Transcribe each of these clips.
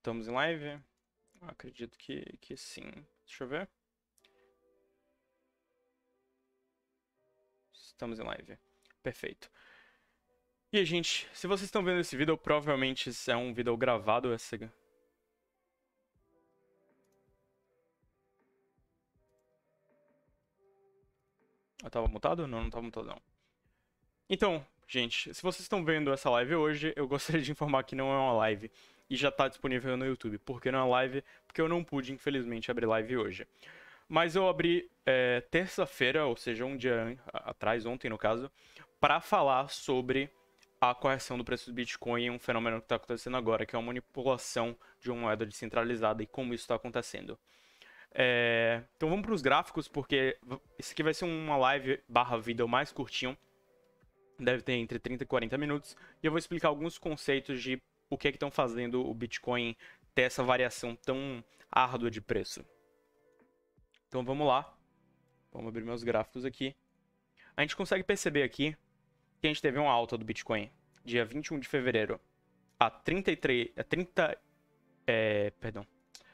Estamos em live? Acredito que, que sim. Deixa eu ver. Estamos em live. Perfeito. E gente, se vocês estão vendo esse vídeo, provavelmente é um vídeo gravado. Essa... Eu tava mutado? Não, não tava mutado não. Então, gente, se vocês estão vendo essa live hoje, eu gostaria de informar que não é uma live e já está disponível no YouTube. Por que não é live? Porque eu não pude, infelizmente, abrir live hoje. Mas eu abri é, terça-feira, ou seja, um dia atrás, ontem no caso, para falar sobre a correção do preço do Bitcoin, um fenômeno que está acontecendo agora, que é a manipulação de uma moeda descentralizada e como isso está acontecendo. É, então vamos para os gráficos, porque isso aqui vai ser uma live barra vídeo mais curtinho. Deve ter entre 30 e 40 minutos. E eu vou explicar alguns conceitos de o que é que estão fazendo o Bitcoin ter essa variação tão árdua de preço. Então vamos lá. Vamos abrir meus gráficos aqui. A gente consegue perceber aqui que a gente teve uma alta do Bitcoin dia 21 de fevereiro a 33, a 30, é, perdão,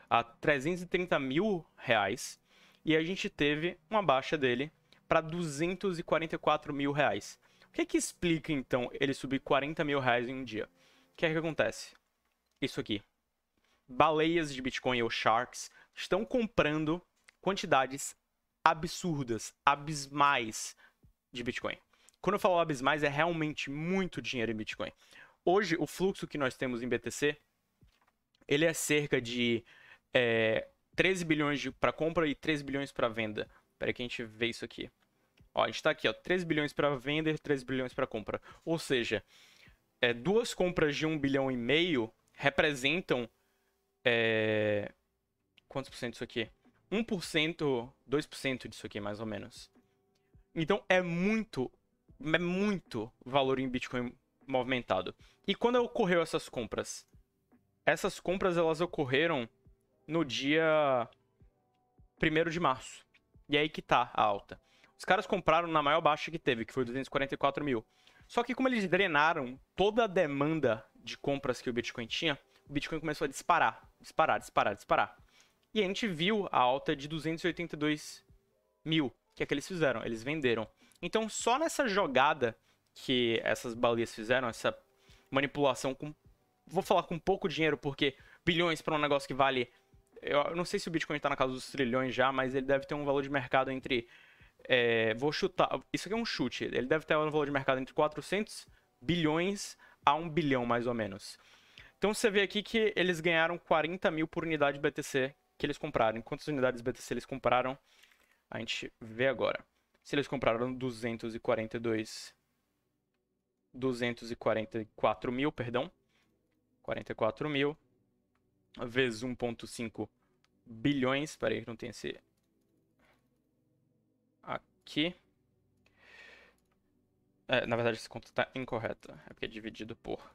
a 330 mil reais e a gente teve uma baixa dele para 244 mil reais. O que é que explica então ele subir 40 mil reais em um dia? O que é que acontece? Isso aqui. Baleias de Bitcoin ou sharks estão comprando quantidades absurdas, abismais de Bitcoin. Quando eu falo abismais, é realmente muito dinheiro em Bitcoin. Hoje, o fluxo que nós temos em BTC, ele é cerca de é, 13 bilhões para compra e 13 bilhões para venda. Espera que a gente vê isso aqui. Ó, a gente está aqui, ó, 13 bilhões para venda e 13 bilhões para compra. Ou seja, é, duas compras de um bilhão e meio representam. É, quantos por cento disso aqui? 1%, 2% disso aqui, mais ou menos. Então é muito, é muito valor em Bitcoin movimentado. E quando ocorreu essas compras? Essas compras elas ocorreram no dia 1 de março. E aí que tá a alta. Os caras compraram na maior baixa que teve, que foi 244 mil. Só que como eles drenaram toda a demanda de compras que o Bitcoin tinha, o Bitcoin começou a disparar, disparar, disparar, disparar. E a gente viu a alta de 282 mil, que é que eles fizeram, eles venderam. Então só nessa jogada que essas baleias fizeram, essa manipulação com, vou falar com pouco dinheiro, porque bilhões para um negócio que vale, eu não sei se o Bitcoin está na casa dos trilhões já, mas ele deve ter um valor de mercado entre é, vou chutar. Isso aqui é um chute. Ele deve ter um valor de mercado entre 400 bilhões a 1 bilhão, mais ou menos. Então você vê aqui que eles ganharam 40 mil por unidade BTC que eles compraram. Quantas unidades BTC eles compraram? A gente vê agora. Se eles compraram 242. 244 mil, perdão. 44 mil. Vezes 1,5 bilhões. Espera aí, não tem esse aqui. É, na verdade, essa conta está incorreta. É porque é dividido por.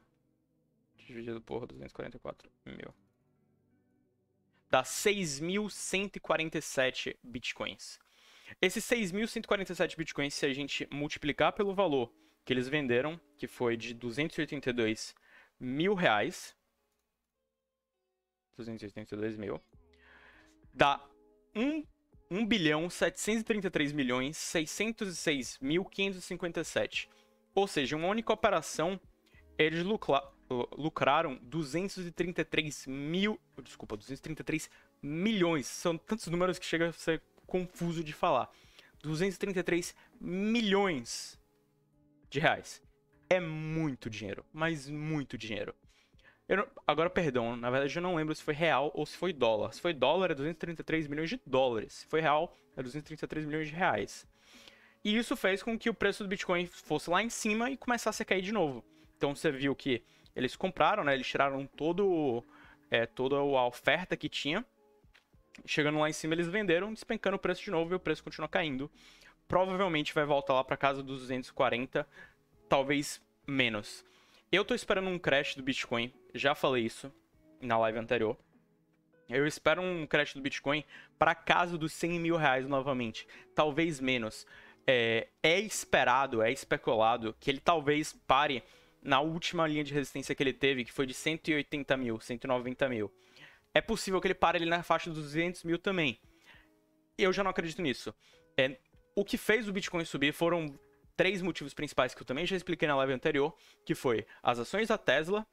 Dividido por 244 mil. Dá 6.147 bitcoins. Esses 6.147 bitcoins, se a gente multiplicar pelo valor que eles venderam, que foi de 282 mil reais. 282 mil. Dá 1 1 bilhão 733 milhões 606 mil 557. Ou seja, uma única operação, eles lucra, lucraram 233 mil. Desculpa, 233 milhões. São tantos números que chega a ser confuso de falar. 233 milhões de reais. É muito dinheiro, mas muito dinheiro. Não, agora, perdão, na verdade eu não lembro se foi real ou se foi dólar. Se foi dólar, é 233 milhões de dólares. Se foi real, é 233 milhões de reais. E isso fez com que o preço do Bitcoin fosse lá em cima e começasse a cair de novo. Então você viu que eles compraram, né? Eles tiraram todo, é, toda a oferta que tinha. Chegando lá em cima, eles venderam, despencando o preço de novo e o preço continua caindo. Provavelmente vai voltar lá para casa dos 240, talvez menos. Eu tô esperando um crash do Bitcoin, já falei isso na live anterior. Eu espero um crash do Bitcoin para casa dos 100 mil reais novamente, talvez menos. É, é esperado, é especulado que ele talvez pare na última linha de resistência que ele teve, que foi de 180 mil, 190 mil. É possível que ele pare ali na faixa dos 200 mil também. Eu já não acredito nisso. É, o que fez o Bitcoin subir foram três motivos principais que eu também já expliquei na live anterior, que foi as ações da Tesla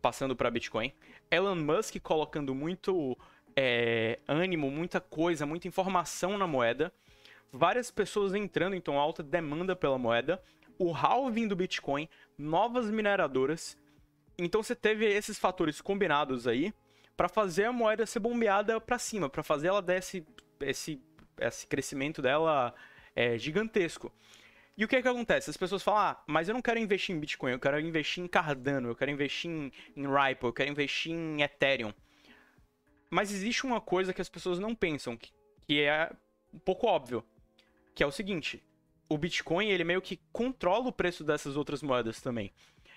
passando para Bitcoin, Elon Musk colocando muito é, ânimo, muita coisa, muita informação na moeda, várias pessoas entrando, então alta demanda pela moeda, o halving do Bitcoin, novas mineradoras. Então você teve esses fatores combinados aí para fazer a moeda ser bombeada para cima, para fazer ela dar esse, esse, esse crescimento dela é, gigantesco. E o que é que acontece? As pessoas falam, ah, mas eu não quero investir em Bitcoin, eu quero investir em Cardano, eu quero investir em, em Ripple, eu quero investir em Ethereum. Mas existe uma coisa que as pessoas não pensam, que, que é um pouco óbvio, que é o seguinte, o Bitcoin, ele meio que controla o preço dessas outras moedas também.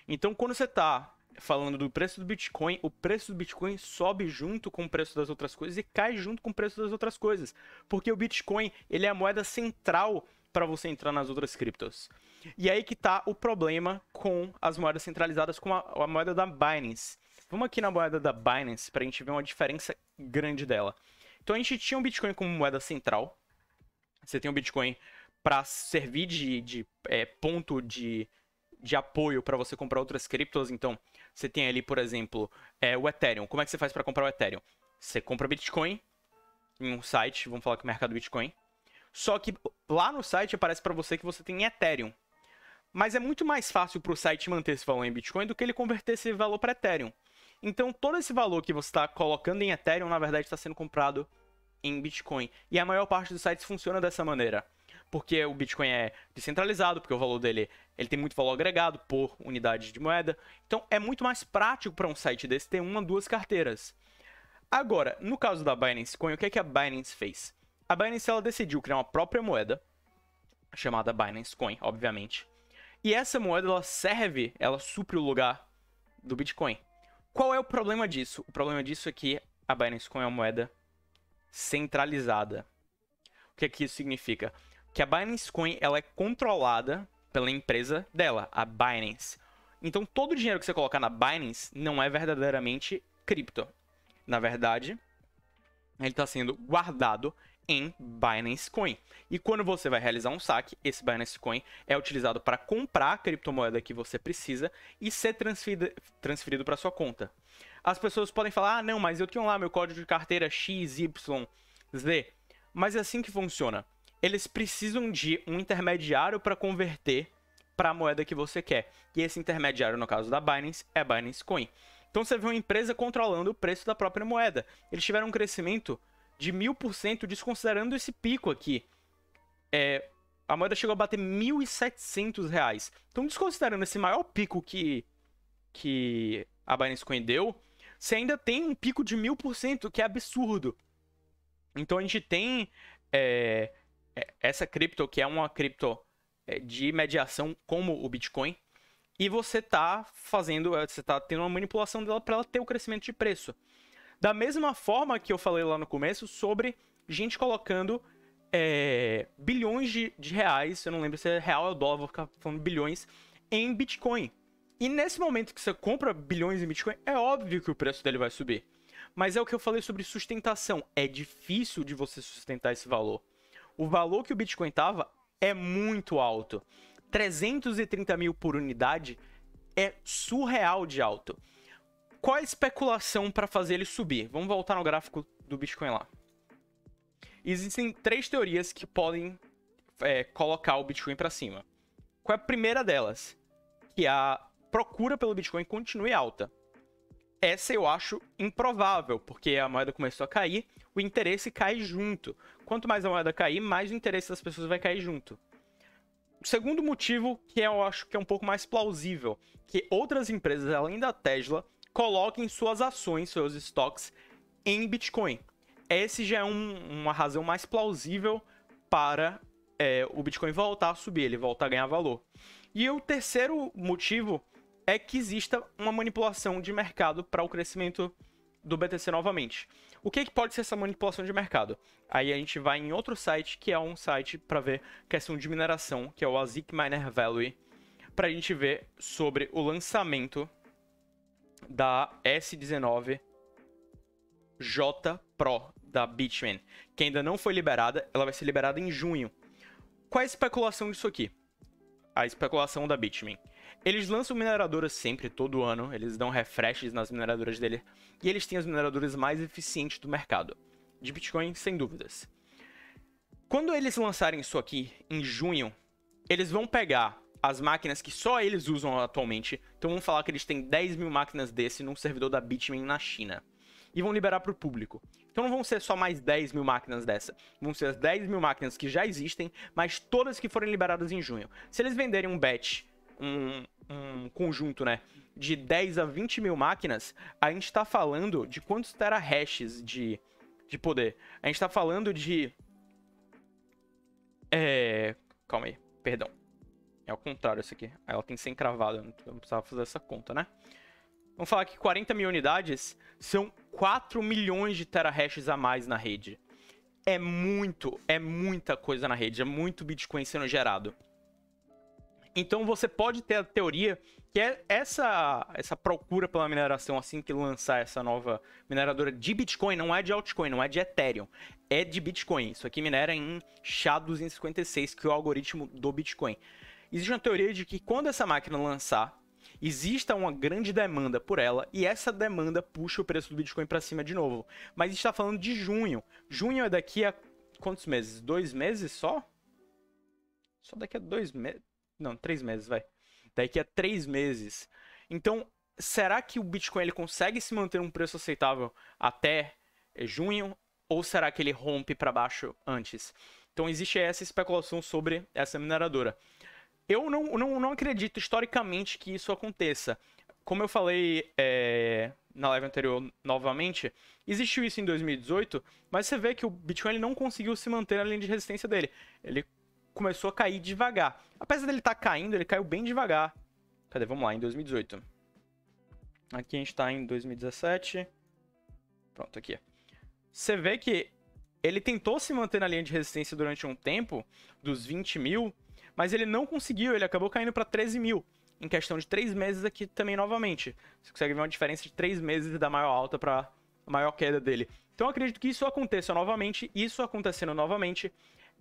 Então, quando você está falando do preço do Bitcoin, o preço do Bitcoin sobe junto com o preço das outras coisas e cai junto com o preço das outras coisas. Porque o Bitcoin, ele é a moeda central para você entrar nas outras criptos. E aí que está o problema com as moedas centralizadas, com a, a moeda da Binance. Vamos aqui na moeda da Binance para a gente ver uma diferença grande dela. Então a gente tinha o Bitcoin como moeda central. Você tem o Bitcoin para servir de, de é, ponto de, de apoio para você comprar outras criptos. Então, você tem ali, por exemplo, é, o Ethereum. Como é que você faz para comprar o Ethereum? Você compra Bitcoin em um site, vamos falar que é o mercado Bitcoin. Só que lá no site aparece para você que você tem Ethereum. Mas é muito mais fácil para o site manter esse valor em Bitcoin do que ele converter esse valor para Ethereum. Então, todo esse valor que você está colocando em Ethereum, na verdade, está sendo comprado em Bitcoin. E a maior parte dos sites funciona dessa maneira porque o Bitcoin é descentralizado, porque o valor dele ele tem muito valor agregado por unidade de moeda. Então é muito mais prático para um site desse ter uma, duas carteiras. Agora, no caso da Binance Coin, o que, é que a Binance fez? A Binance ela decidiu criar uma própria moeda, chamada Binance Coin, obviamente. E essa moeda ela serve, ela supre o lugar do Bitcoin. Qual é o problema disso? O problema disso é que a Binance Coin é uma moeda centralizada. O que, é que isso significa? que a Binance Coin ela é controlada pela empresa dela, a Binance. Então todo o dinheiro que você colocar na Binance não é verdadeiramente cripto. Na verdade, ele está sendo guardado em Binance Coin. E quando você vai realizar um saque, esse Binance Coin é utilizado para comprar a criptomoeda que você precisa e ser transferido, transferido para sua conta. As pessoas podem falar: ah, não, mas eu tenho lá meu código de carteira XYZ. Mas é assim que funciona eles precisam de um intermediário para converter para a moeda que você quer. E esse intermediário, no caso da Binance, é Binance Coin. Então você vê uma empresa controlando o preço da própria moeda. Eles tiveram um crescimento de mil por cento, desconsiderando esse pico aqui. É, a moeda chegou a bater 1.700 reais. Então, desconsiderando esse maior pico que, que a Binance Coin deu, você ainda tem um pico de mil por cento, que é absurdo. Então, a gente tem é, é, essa cripto, que é uma cripto é, de mediação como o Bitcoin, e você está fazendo, é, você está tendo uma manipulação dela para ela ter o crescimento de preço. Da mesma forma que eu falei lá no começo sobre gente colocando é, bilhões de, de, reais, eu não lembro se é real ou dólar, vou ficar falando bilhões, em Bitcoin. E nesse momento que você compra bilhões em Bitcoin, é óbvio que o preço dele vai subir. Mas é o que eu falei sobre sustentação. É difícil de você sustentar esse valor o valor que o Bitcoin tava é muito alto. 330 mil por unidade é surreal de alto. Qual a especulação para fazer ele subir? Vamos voltar no gráfico do Bitcoin lá. Existem três teorias que podem é, colocar o Bitcoin para cima. Qual é a primeira delas? Que a procura pelo Bitcoin continue alta. Essa eu acho improvável, porque a moeda começou a cair, o interesse cai junto. Quanto mais a moeda cair, mais o interesse das pessoas vai cair junto. O segundo motivo, que eu acho que é um pouco mais plausível, que outras empresas, além da Tesla, coloquem suas ações, seus estoques, em Bitcoin. Esse já é um, uma razão mais plausível para é, o Bitcoin voltar a subir, ele voltar a ganhar valor. E o terceiro motivo é que exista uma manipulação de mercado para o crescimento do BTC novamente. O que, que, pode ser essa manipulação de mercado? Aí a gente vai em outro site, que é um site para ver questão de mineração, que é o ASIC Miner Value. pra gente ver sobre o lançamento da S19 J Pro da Bitmain, que ainda não foi liberada, ela vai ser liberada em junho. Qual é a especulação disso aqui? A especulação da Bitmain. Eles lançam mineradoras sempre, todo ano, eles dão refreshes nas mineradoras dele, e eles têm as mineradoras mais eficientes do mercado. De Bitcoin, sem dúvidas. Quando eles lançarem isso aqui, em junho, eles vão pegar as máquinas que só eles usam atualmente. Então vamos falar que eles têm 10 mil máquinas desse num servidor da Bitmain na China. E vão liberar para o público. Então não vão ser só mais 10 mil máquinas dessa. Vão ser as 10 mil máquinas que já existem, mas todas que forem liberadas em junho. Se eles venderem um batch, um, um conjunto, né? De 10 a 20 mil máquinas, a gente está falando de quantos terahashes de, de poder? A gente está falando de. É. Calma aí, perdão. É ao contrário isso aqui. Ela tem 100 cravado, não precisava fazer essa conta, né? Vamos falar que 40 mil unidades são 4 milhões de terahashes a mais na rede. É muito, é muita coisa na rede, é muito Bitcoin sendo gerado. Então você pode ter a teoria que é essa, essa procura pela mineração assim que lançar essa nova mineradora de Bitcoin, não é de altcoin, não é de Ethereum, é de Bitcoin. Isso aqui minera em SHA-256, que é o algoritmo do Bitcoin. Existe uma teoria de que quando essa máquina lançar, exista uma grande demanda por ela e essa demanda puxa o preço do Bitcoin para cima de novo. Mas está falando de junho. Junho é daqui a quantos meses? Dois meses só? Só daqui a dois meses. Não, três meses, vai. Daqui a três meses. Então, será que o Bitcoin ele consegue se manter um preço aceitável até junho? Ou será que ele rompe para baixo antes? Então, existe essa especulação sobre essa mineradora. Eu não, não, não acredito historicamente que isso aconteça. Como eu falei é, na live anterior novamente, existiu isso em 2018, mas você vê que o Bitcoin ele não conseguiu se manter na linha de resistência dele. Ele começou a cair devagar. Apesar dele estar tá caindo, ele caiu bem devagar. Cadê? Vamos lá, em 2018. Aqui a gente está em 2017. Pronto, aqui. Você vê que ele tentou se manter na linha de resistência durante um tempo, dos 20 mil, mas ele não conseguiu, ele acabou caindo para 13 mil. Em questão de 3 meses aqui também novamente. Você consegue ver uma diferença de 3 meses da maior alta para a maior queda dele. Então acredito que isso aconteça novamente. Isso acontecendo novamente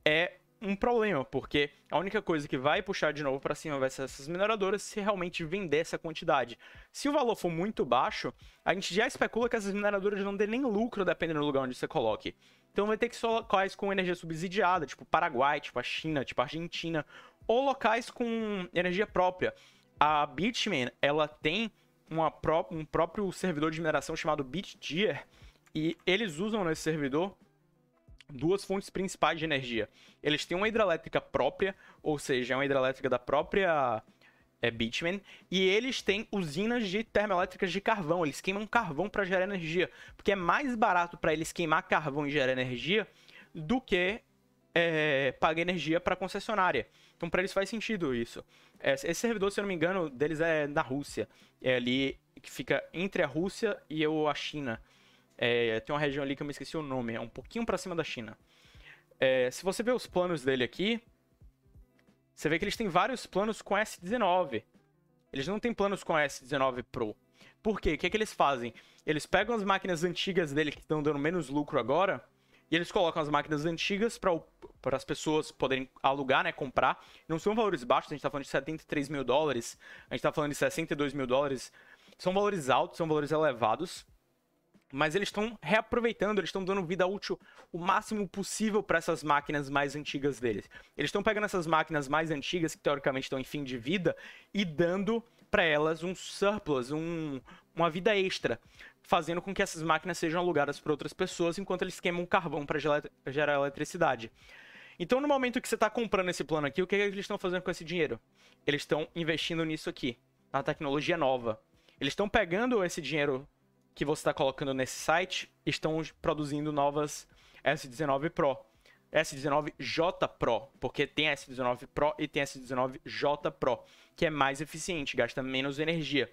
é um problema, porque a única coisa que vai puxar de novo para cima vai ser essas mineradoras se realmente vender essa quantidade. Se o valor for muito baixo, a gente já especula que essas mineradoras não dêem nem lucro dependendo do lugar onde você coloque. Então vai ter que ser locais com energia subsidiada, tipo Paraguai, tipo a China, tipo a Argentina, ou locais com energia própria. A Bitmain, ela tem pró um próprio servidor de mineração chamado BitGear, e eles usam nesse servidor duas fontes principais de energia. Eles têm uma hidrelétrica própria, ou seja, é uma hidrelétrica da própria é, e eles têm usinas de termoelétricas de carvão. Eles queimam carvão para gerar energia, porque é mais barato para eles queimar carvão e gerar energia do que é, pagar energia para concessionária. Então, para eles faz sentido isso. Esse servidor, se eu não me engano, deles é na Rússia. É ali que fica entre a Rússia e a China. É, tem uma região ali que eu me esqueci o nome, é um pouquinho para cima da China. É, se você ver os planos dele aqui, você vê que eles têm vários planos com S19. Eles não têm planos com S19 Pro. Por quê? O que, é que eles fazem? Eles pegam as máquinas antigas dele que estão dando menos lucro agora e eles colocam as máquinas antigas para as pessoas poderem alugar, né, comprar. Não são valores baixos, a gente está falando de 73 mil dólares, a gente está falando de 62 mil dólares. São valores altos, são valores elevados mas eles estão reaproveitando, eles estão dando vida útil o máximo possível para essas máquinas mais antigas deles. Eles estão pegando essas máquinas mais antigas, que teoricamente estão em fim de vida, e dando para elas um surplus, um, uma vida extra, fazendo com que essas máquinas sejam alugadas para outras pessoas enquanto eles queimam carvão para gerar eletricidade. Então, no momento que você está comprando esse plano aqui, o que, é que eles estão fazendo com esse dinheiro? Eles estão investindo nisso aqui, na tecnologia nova. Eles estão pegando esse dinheiro que você está colocando nesse site estão produzindo novas S19 Pro. S19J Pro, porque tem S19 Pro e tem S19J Pro, que é mais eficiente, gasta menos energia.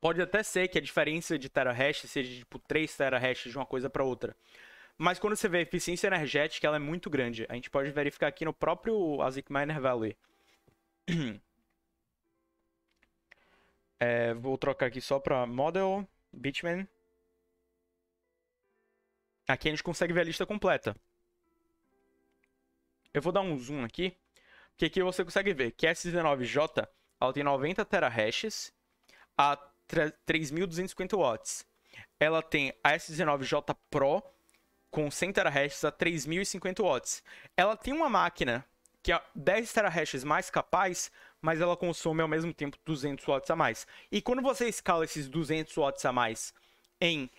Pode até ser que a diferença de terahash seja tipo 3 terahash de uma coisa para outra. Mas quando você vê a eficiência energética, ela é muito grande. A gente pode verificar aqui no próprio ASIC Miner Valley. É, vou trocar aqui só para Model, Bitman. Aqui a gente consegue ver a lista completa. Eu vou dar um zoom aqui, porque aqui você consegue ver que a S19J ela tem 90 terahashes a 3.250 watts. Ela tem a S19J Pro com 100 terahashes a 3.050 watts. Ela tem uma máquina que é 10 terahashes mais capaz, mas ela consome ao mesmo tempo 200 watts a mais. E quando você escala esses 200 watts a mais em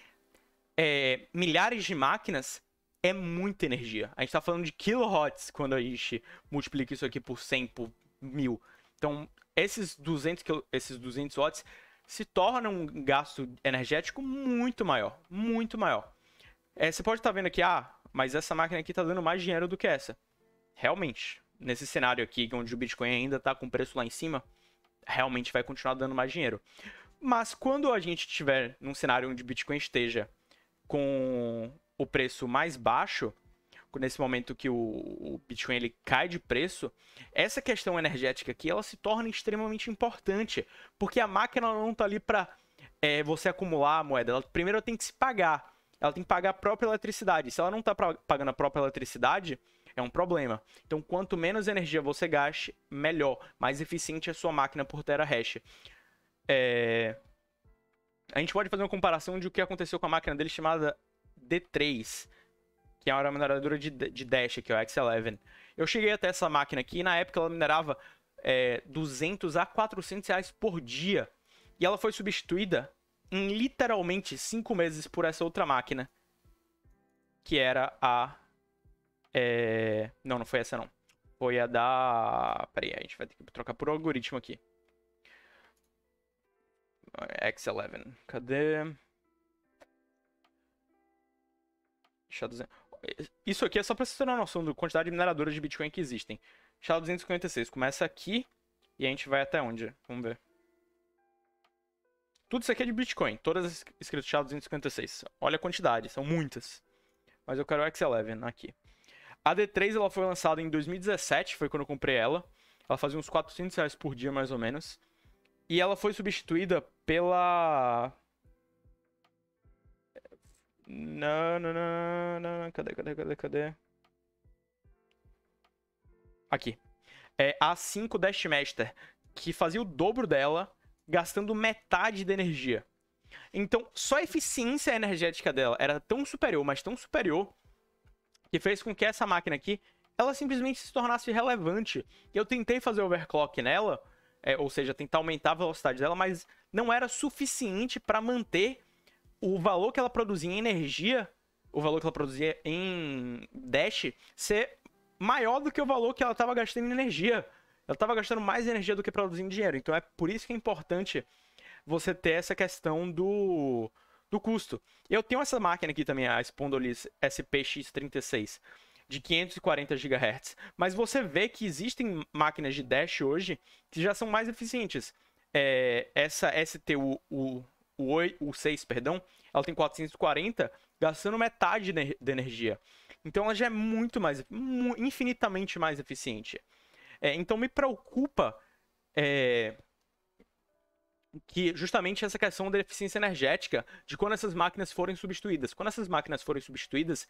é, milhares de máquinas, é muita energia. A gente está falando de kilowatts quando a gente multiplica isso aqui por 100, por mil. Então, esses 200, esses 200 watts se tornam um gasto energético muito maior. Muito maior. É, você pode estar tá vendo aqui, ah, mas essa máquina aqui está dando mais dinheiro do que essa. Realmente, nesse cenário aqui, onde o Bitcoin ainda está com preço lá em cima, realmente vai continuar dando mais dinheiro. Mas quando a gente estiver num cenário onde o Bitcoin esteja com o preço mais baixo, nesse momento que o, o, Bitcoin ele cai de preço, essa questão energética aqui ela se torna extremamente importante, porque a máquina não está ali para é, você acumular a moeda. Ela primeiro tem que se pagar. Ela tem que pagar a própria eletricidade. Se ela não está pagando a própria eletricidade, é um problema. Então, quanto menos energia você gaste, melhor, mais eficiente é a sua máquina por terahash. É... A gente pode fazer uma comparação de o que aconteceu com a máquina dele chamada D3, que é uma mineradora de, de Dash aqui, o X11. Eu cheguei até essa máquina aqui e na época ela minerava é, 200 a 400 reais por dia. E ela foi substituída em literalmente 5 meses por essa outra máquina. Que era a. É... Não, não foi essa não. Foi a da. Peraí, a gente vai ter que trocar por algoritmo aqui. X11. Cadê? Isso aqui é só para você ter uma noção da quantidade de mineradoras de Bitcoin que existem. SHA-256 começa aqui e a gente vai até onde? Vamos ver. Tudo isso aqui é de Bitcoin, todas escritas SHA-256. Olha a quantidade, são muitas. Mas eu quero o X11 aqui. A D3 ela foi lançada em 2017, foi quando eu comprei ela. Ela fazia uns 400 reais por dia, mais ou menos. E ela foi substituída pela não, não, não, não. Cadê, cadê, cadê, cadê? Aqui. É a 5 Dashmaster, que fazia o dobro dela, gastando metade da energia. Então, só a eficiência energética dela era tão superior, mas tão superior, que fez com que essa máquina aqui, ela simplesmente se tornasse relevante. Eu tentei fazer overclock nela, é, ou seja, tentar aumentar a velocidade dela, mas não era suficiente para manter o valor que ela produzia em energia, o valor que ela produzia em Dash, ser maior do que o valor que ela estava gastando em energia. Ela estava gastando mais energia do que produzindo dinheiro. Então é por isso que é importante você ter essa questão do, do custo. Eu tenho essa máquina aqui também, a Spondolis SPX36, de 540 GHz. Mas você vê que existem máquinas de Dash hoje que já são mais eficientes. É, essa STU, o o, 8, o 6, perdão, ela tem 440, gastando metade de energia. Então ela já é muito mais, infinitamente mais eficiente. É, então me preocupa é, que justamente essa questão da eficiência energética, de quando essas máquinas forem substituídas. Quando essas máquinas forem substituídas,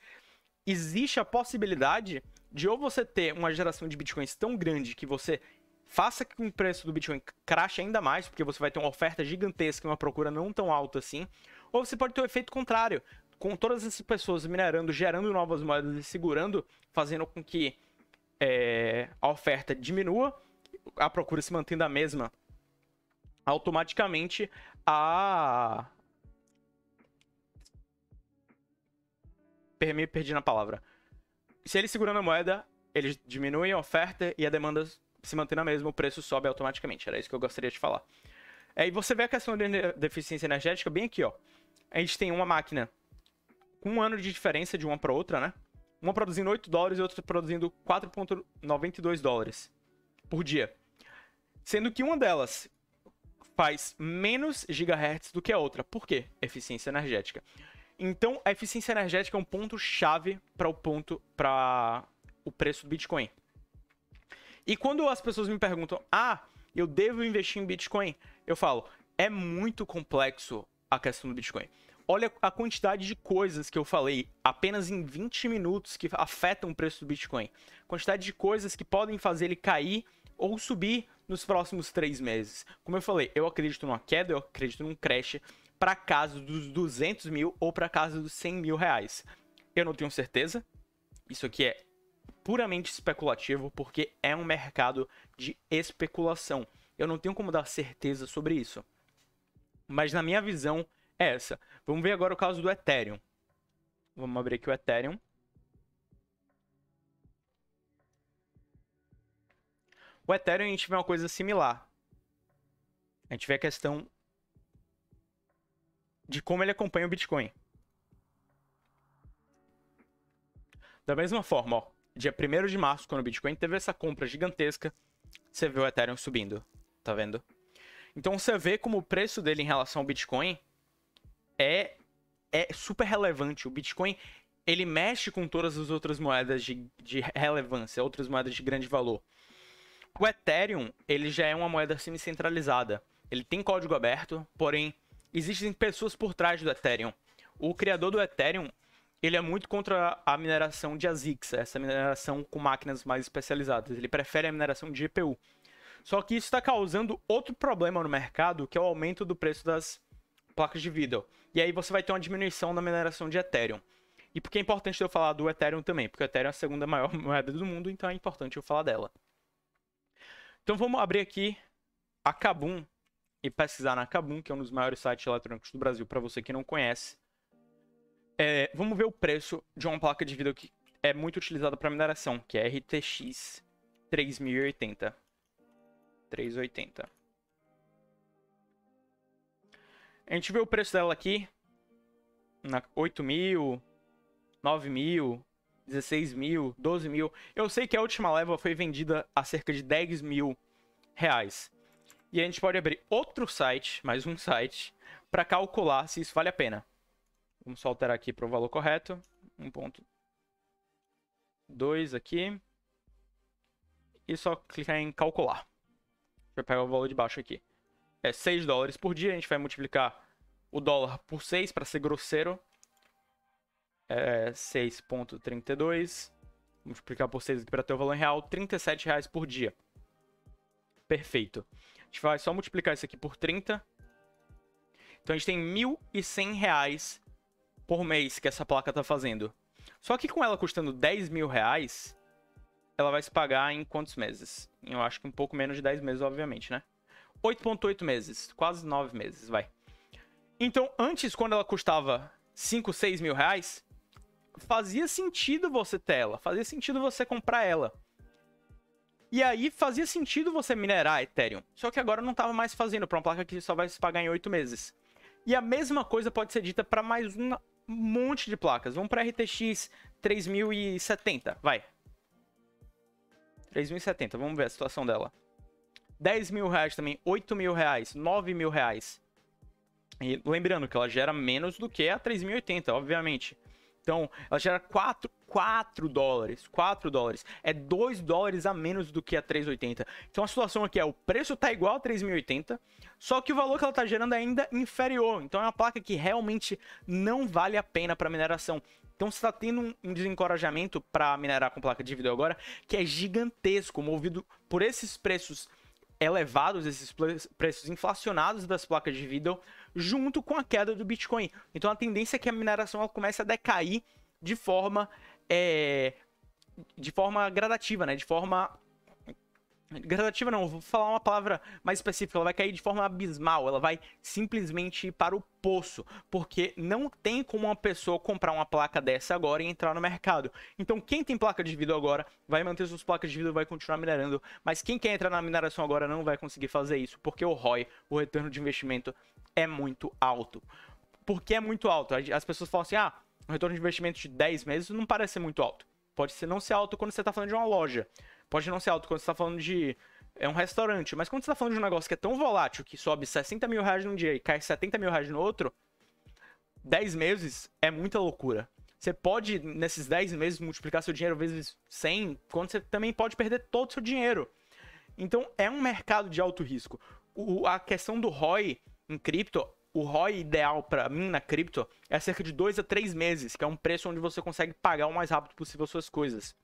existe a possibilidade de ou você ter uma geração de bitcoins tão grande que você faça que o preço do Bitcoin crache ainda mais, porque você vai ter uma oferta gigantesca e uma procura não tão alta assim. Ou você pode ter o efeito contrário, com todas essas pessoas minerando, gerando novas moedas e segurando, fazendo com que é, a oferta diminua, a procura se mantendo a mesma, automaticamente a. Me perdi na palavra. Se ele segurando a moeda, eles diminuem a oferta e a demanda se mantém na mesma, o preço sobe automaticamente. Era isso que eu gostaria de falar. É, e você vê a questão de deficiência energética bem aqui, ó. A gente tem uma máquina com um ano de diferença de uma para outra, né? Uma produzindo 8 dólares e outra produzindo 4,92 dólares por dia. Sendo que uma delas faz menos gigahertz do que a outra. Por quê? Eficiência energética. Então, a eficiência energética é um ponto chave para o ponto para o preço do Bitcoin. E quando as pessoas me perguntam, ah, eu devo investir em Bitcoin? Eu falo, é muito complexo a questão do Bitcoin. Olha a quantidade de coisas que eu falei apenas em 20 minutos que afetam o preço do Bitcoin. Quantidade de coisas que podem fazer ele cair ou subir nos próximos três meses. Como eu falei, eu acredito numa queda, eu acredito num crash para casa dos 200 mil ou para casa dos 100 mil reais. Eu não tenho certeza. Isso aqui é puramente especulativo porque é um mercado de especulação. Eu não tenho como dar certeza sobre isso. Mas na minha visão é essa. Vamos ver agora o caso do Ethereum. Vamos abrir aqui o Ethereum. O Ethereum a gente vê uma coisa similar. A gente vê a questão de como ele acompanha o Bitcoin. Da mesma forma, ó, dia 1 de março, quando o Bitcoin teve essa compra gigantesca, você vê o Ethereum subindo. Tá vendo? Então você vê como o preço dele em relação ao Bitcoin é, é super relevante. O Bitcoin ele mexe com todas as outras moedas de, de relevância, outras moedas de grande valor. O Ethereum, ele já é uma moeda semi-centralizada. Ele tem código aberto, porém, existem pessoas por trás do Ethereum. O criador do Ethereum, ele é muito contra a mineração de ASICs, essa mineração com máquinas mais especializadas. Ele prefere a mineração de GPU. Só que isso está causando outro problema no mercado, que é o aumento do preço das placas de vídeo. E aí você vai ter uma diminuição na mineração de Ethereum. E por que é importante eu falar do Ethereum também? Porque o Ethereum é a segunda maior moeda do mundo, então é importante eu falar dela. Então vamos abrir aqui a Kabum e pesquisar na Kabum, que é um dos maiores sites eletrônicos do Brasil, para você que não conhece. É, vamos ver o preço de uma placa de vídeo que é muito utilizada para mineração, que é RTX 3080. 380. A gente vê o preço dela aqui. Na 8 mil, 9 mil, 16 mil, 12 mil. Eu sei que a última leva foi vendida a cerca de 10 mil reais. E a gente pode abrir outro site, mais um site, para calcular se isso vale a pena. Vamos só alterar aqui para o valor correto. 1.2 aqui. E só clicar em calcular. Deixa eu pegar o valor de baixo aqui. É 6 dólares por dia. A gente vai multiplicar o dólar por 6 para ser grosseiro é 6,32. Multiplicar por 6 aqui para ter o valor real, 37 reais por dia. Perfeito. A gente vai só multiplicar isso aqui por 30. Então a gente tem 1.100 reais por mês que essa placa está fazendo. Só que com ela custando 10 mil reais, ela vai se pagar em quantos meses? Eu acho que um pouco menos de 10 meses, obviamente, né? 8.8 meses, quase 9 meses, vai. Então, antes, quando ela custava 5, 6 mil reais, fazia sentido você ter ela, fazia sentido você comprar ela. E aí fazia sentido você minerar Ethereum. Só que agora não estava mais fazendo para uma placa que só vai se pagar em 8 meses. E a mesma coisa pode ser dita para mais um monte de placas. Vamos para RTX 3070, vai. 3070, vamos ver a situação dela. 10 mil reais também, 8 mil reais, 9 mil reais. E lembrando que ela gera menos do que a 3080, obviamente. Então, ela gera 4, 4 dólares. 4 dólares. É 2 dólares a menos do que a 380. Então a situação aqui é o preço está igual a 3080, só que o valor que ela está gerando é ainda inferior. Então é uma placa que realmente não vale a pena para mineração. Então você está tendo um, desencorajamento para minerar com placa de vídeo agora que é gigantesco, movido por esses preços elevados, esses preços inflacionados das placas de vídeo, junto com a queda do Bitcoin. Então a tendência é que a mineração ela comece a decair de forma é, de forma gradativa, né? De forma gradativa não, vou falar uma palavra mais específica, ela vai cair de forma abismal, ela vai simplesmente ir para o poço, porque não tem como uma pessoa comprar uma placa dessa agora e entrar no mercado. Então quem tem placa de vídeo agora vai manter suas placas de vídeo, vai continuar minerando, mas quem quer entrar na mineração agora não vai conseguir fazer isso, porque o ROI, o retorno de investimento, é muito alto. Por que é muito alto? As pessoas falam assim, ah, um retorno de investimento de 10 meses não parece ser muito alto. Pode ser não ser alto quando você está falando de uma loja. Pode não ser alto quando você está falando de é um restaurante. Mas quando você está falando de um negócio que é tão volátil, que sobe 60 mil reais num dia e cai 70 mil reais no outro, 10 meses é muita loucura. Você pode, nesses 10 meses, multiplicar seu dinheiro vezes 100, quando você também pode perder todo o seu dinheiro. Então, é um mercado de alto risco. O, a questão do ROI em cripto, o ROI ideal para mim na cripto é cerca de 2 a 3 meses, que é um preço onde você consegue pagar o mais rápido possível suas coisas.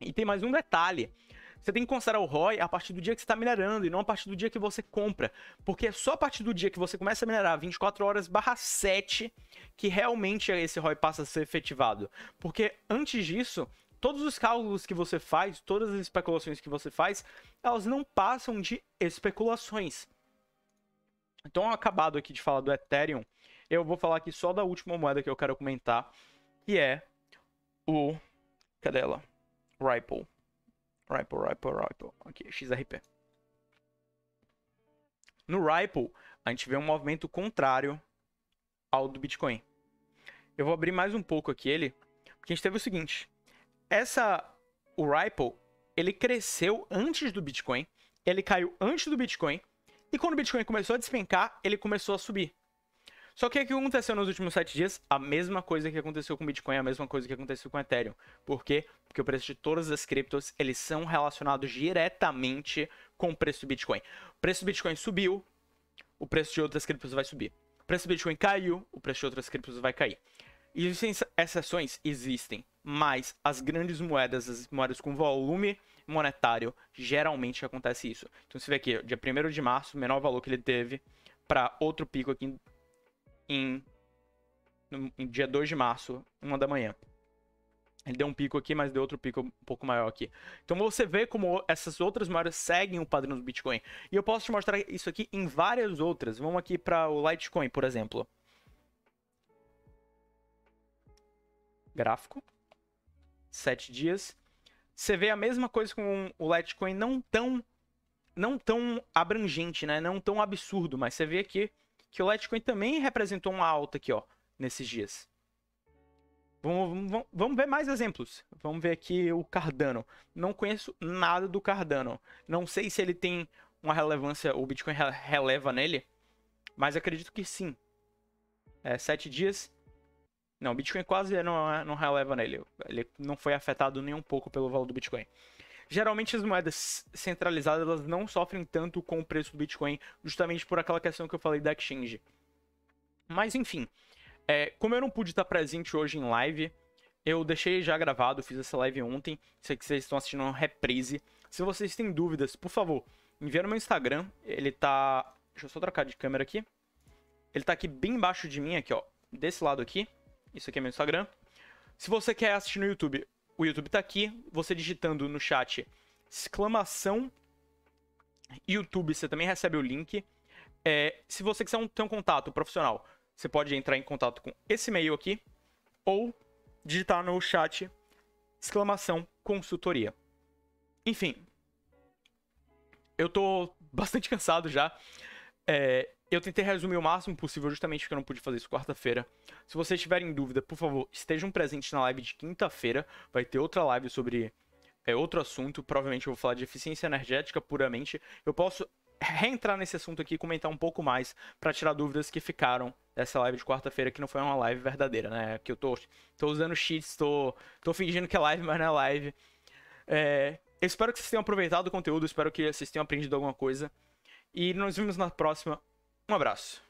E tem mais um detalhe. Você tem que considerar o ROI a partir do dia que você está minerando e não a partir do dia que você compra. Porque é só a partir do dia que você começa a minerar 24 horas barra 7 que realmente esse ROI passa a ser efetivado. Porque antes disso, todos os cálculos que você faz, todas as especulações que você faz, elas não passam de especulações. Então, acabado aqui de falar do Ethereum, eu vou falar aqui só da última moeda que eu quero comentar, que é o. Cadê ela? Ripple. Ripple, Ripple, Ripple. Aqui, XRP. No Ripple, a gente vê um movimento contrário ao do Bitcoin. Eu vou abrir mais um pouco aqui ele, porque a gente teve o seguinte. Essa, o Ripple, ele cresceu antes do Bitcoin, ele caiu antes do Bitcoin, e quando o Bitcoin começou a despencar, ele começou a subir. Só que o que aconteceu nos últimos sete dias? A mesma coisa que aconteceu com o Bitcoin, a mesma coisa que aconteceu com o Ethereum. Por quê? Porque o preço de todas as criptos, eles são relacionados diretamente com o preço do Bitcoin. O preço do Bitcoin subiu, o preço de outras criptos vai subir. O preço do Bitcoin caiu, o preço de outras criptos vai cair. Existem exceções? Existem. Mas as grandes moedas, as moedas com volume monetário, geralmente acontece isso. Então você vê aqui, dia 1 de março, o menor valor que ele teve para outro pico aqui em, no, dia 2 de março, uma da manhã. Ele deu um pico aqui, mas deu outro pico um pouco maior aqui. Então você vê como essas outras moedas seguem o padrão do Bitcoin. E eu posso te mostrar isso aqui em várias outras. Vamos aqui para o Litecoin, por exemplo. Gráfico. Sete dias. Você vê a mesma coisa com o Litecoin, não tão, não tão abrangente, né? Não tão absurdo, mas você vê aqui que o Litecoin também representou uma alta aqui, ó, nesses dias. Vamos, vamos, vamos, ver mais exemplos. Vamos ver aqui o Cardano. Não conheço nada do Cardano. Não sei se ele tem uma relevância, o Bitcoin releva nele, mas acredito que sim. É, sete dias. Não, o Bitcoin quase não, não releva nele. Ele não foi afetado nem um pouco pelo valor do Bitcoin. Geralmente as moedas centralizadas elas não sofrem tanto com o preço do Bitcoin, justamente por aquela questão que eu falei da exchange. Mas enfim, é, como eu não pude estar presente hoje em live, eu deixei já gravado, fiz essa live ontem. Sei que vocês estão assistindo uma reprise. Se vocês têm dúvidas, por favor, envia no meu Instagram. Ele tá. Deixa eu só trocar de câmera aqui. Ele tá aqui bem embaixo de mim, aqui, ó. Desse lado aqui. Isso aqui é meu Instagram. Se você quer assistir no YouTube, o YouTube tá aqui. Você digitando no chat exclamação YouTube, você também recebe o link. É, se você quiser um, ter um contato profissional, você pode entrar em contato com esse e-mail aqui ou digitar no chat exclamação consultoria. Enfim, eu tô bastante cansado já. É, eu tentei resumir o máximo possível, justamente porque eu não pude fazer isso quarta-feira. Se vocês tiverem dúvida, por favor, estejam presentes na live de quinta-feira. Vai ter outra live sobre é, outro assunto. Provavelmente eu vou falar de eficiência energética puramente. Eu posso reentrar nesse assunto aqui e comentar um pouco mais para tirar dúvidas que ficaram dessa live de quarta-feira, que não foi uma live verdadeira, né? Que eu tô, tô usando cheats, tô, tô fingindo que é live, mas não é live. É, espero que vocês tenham aproveitado o conteúdo, espero que vocês tenham aprendido alguma coisa. E nos vemos na próxima. Um abraço.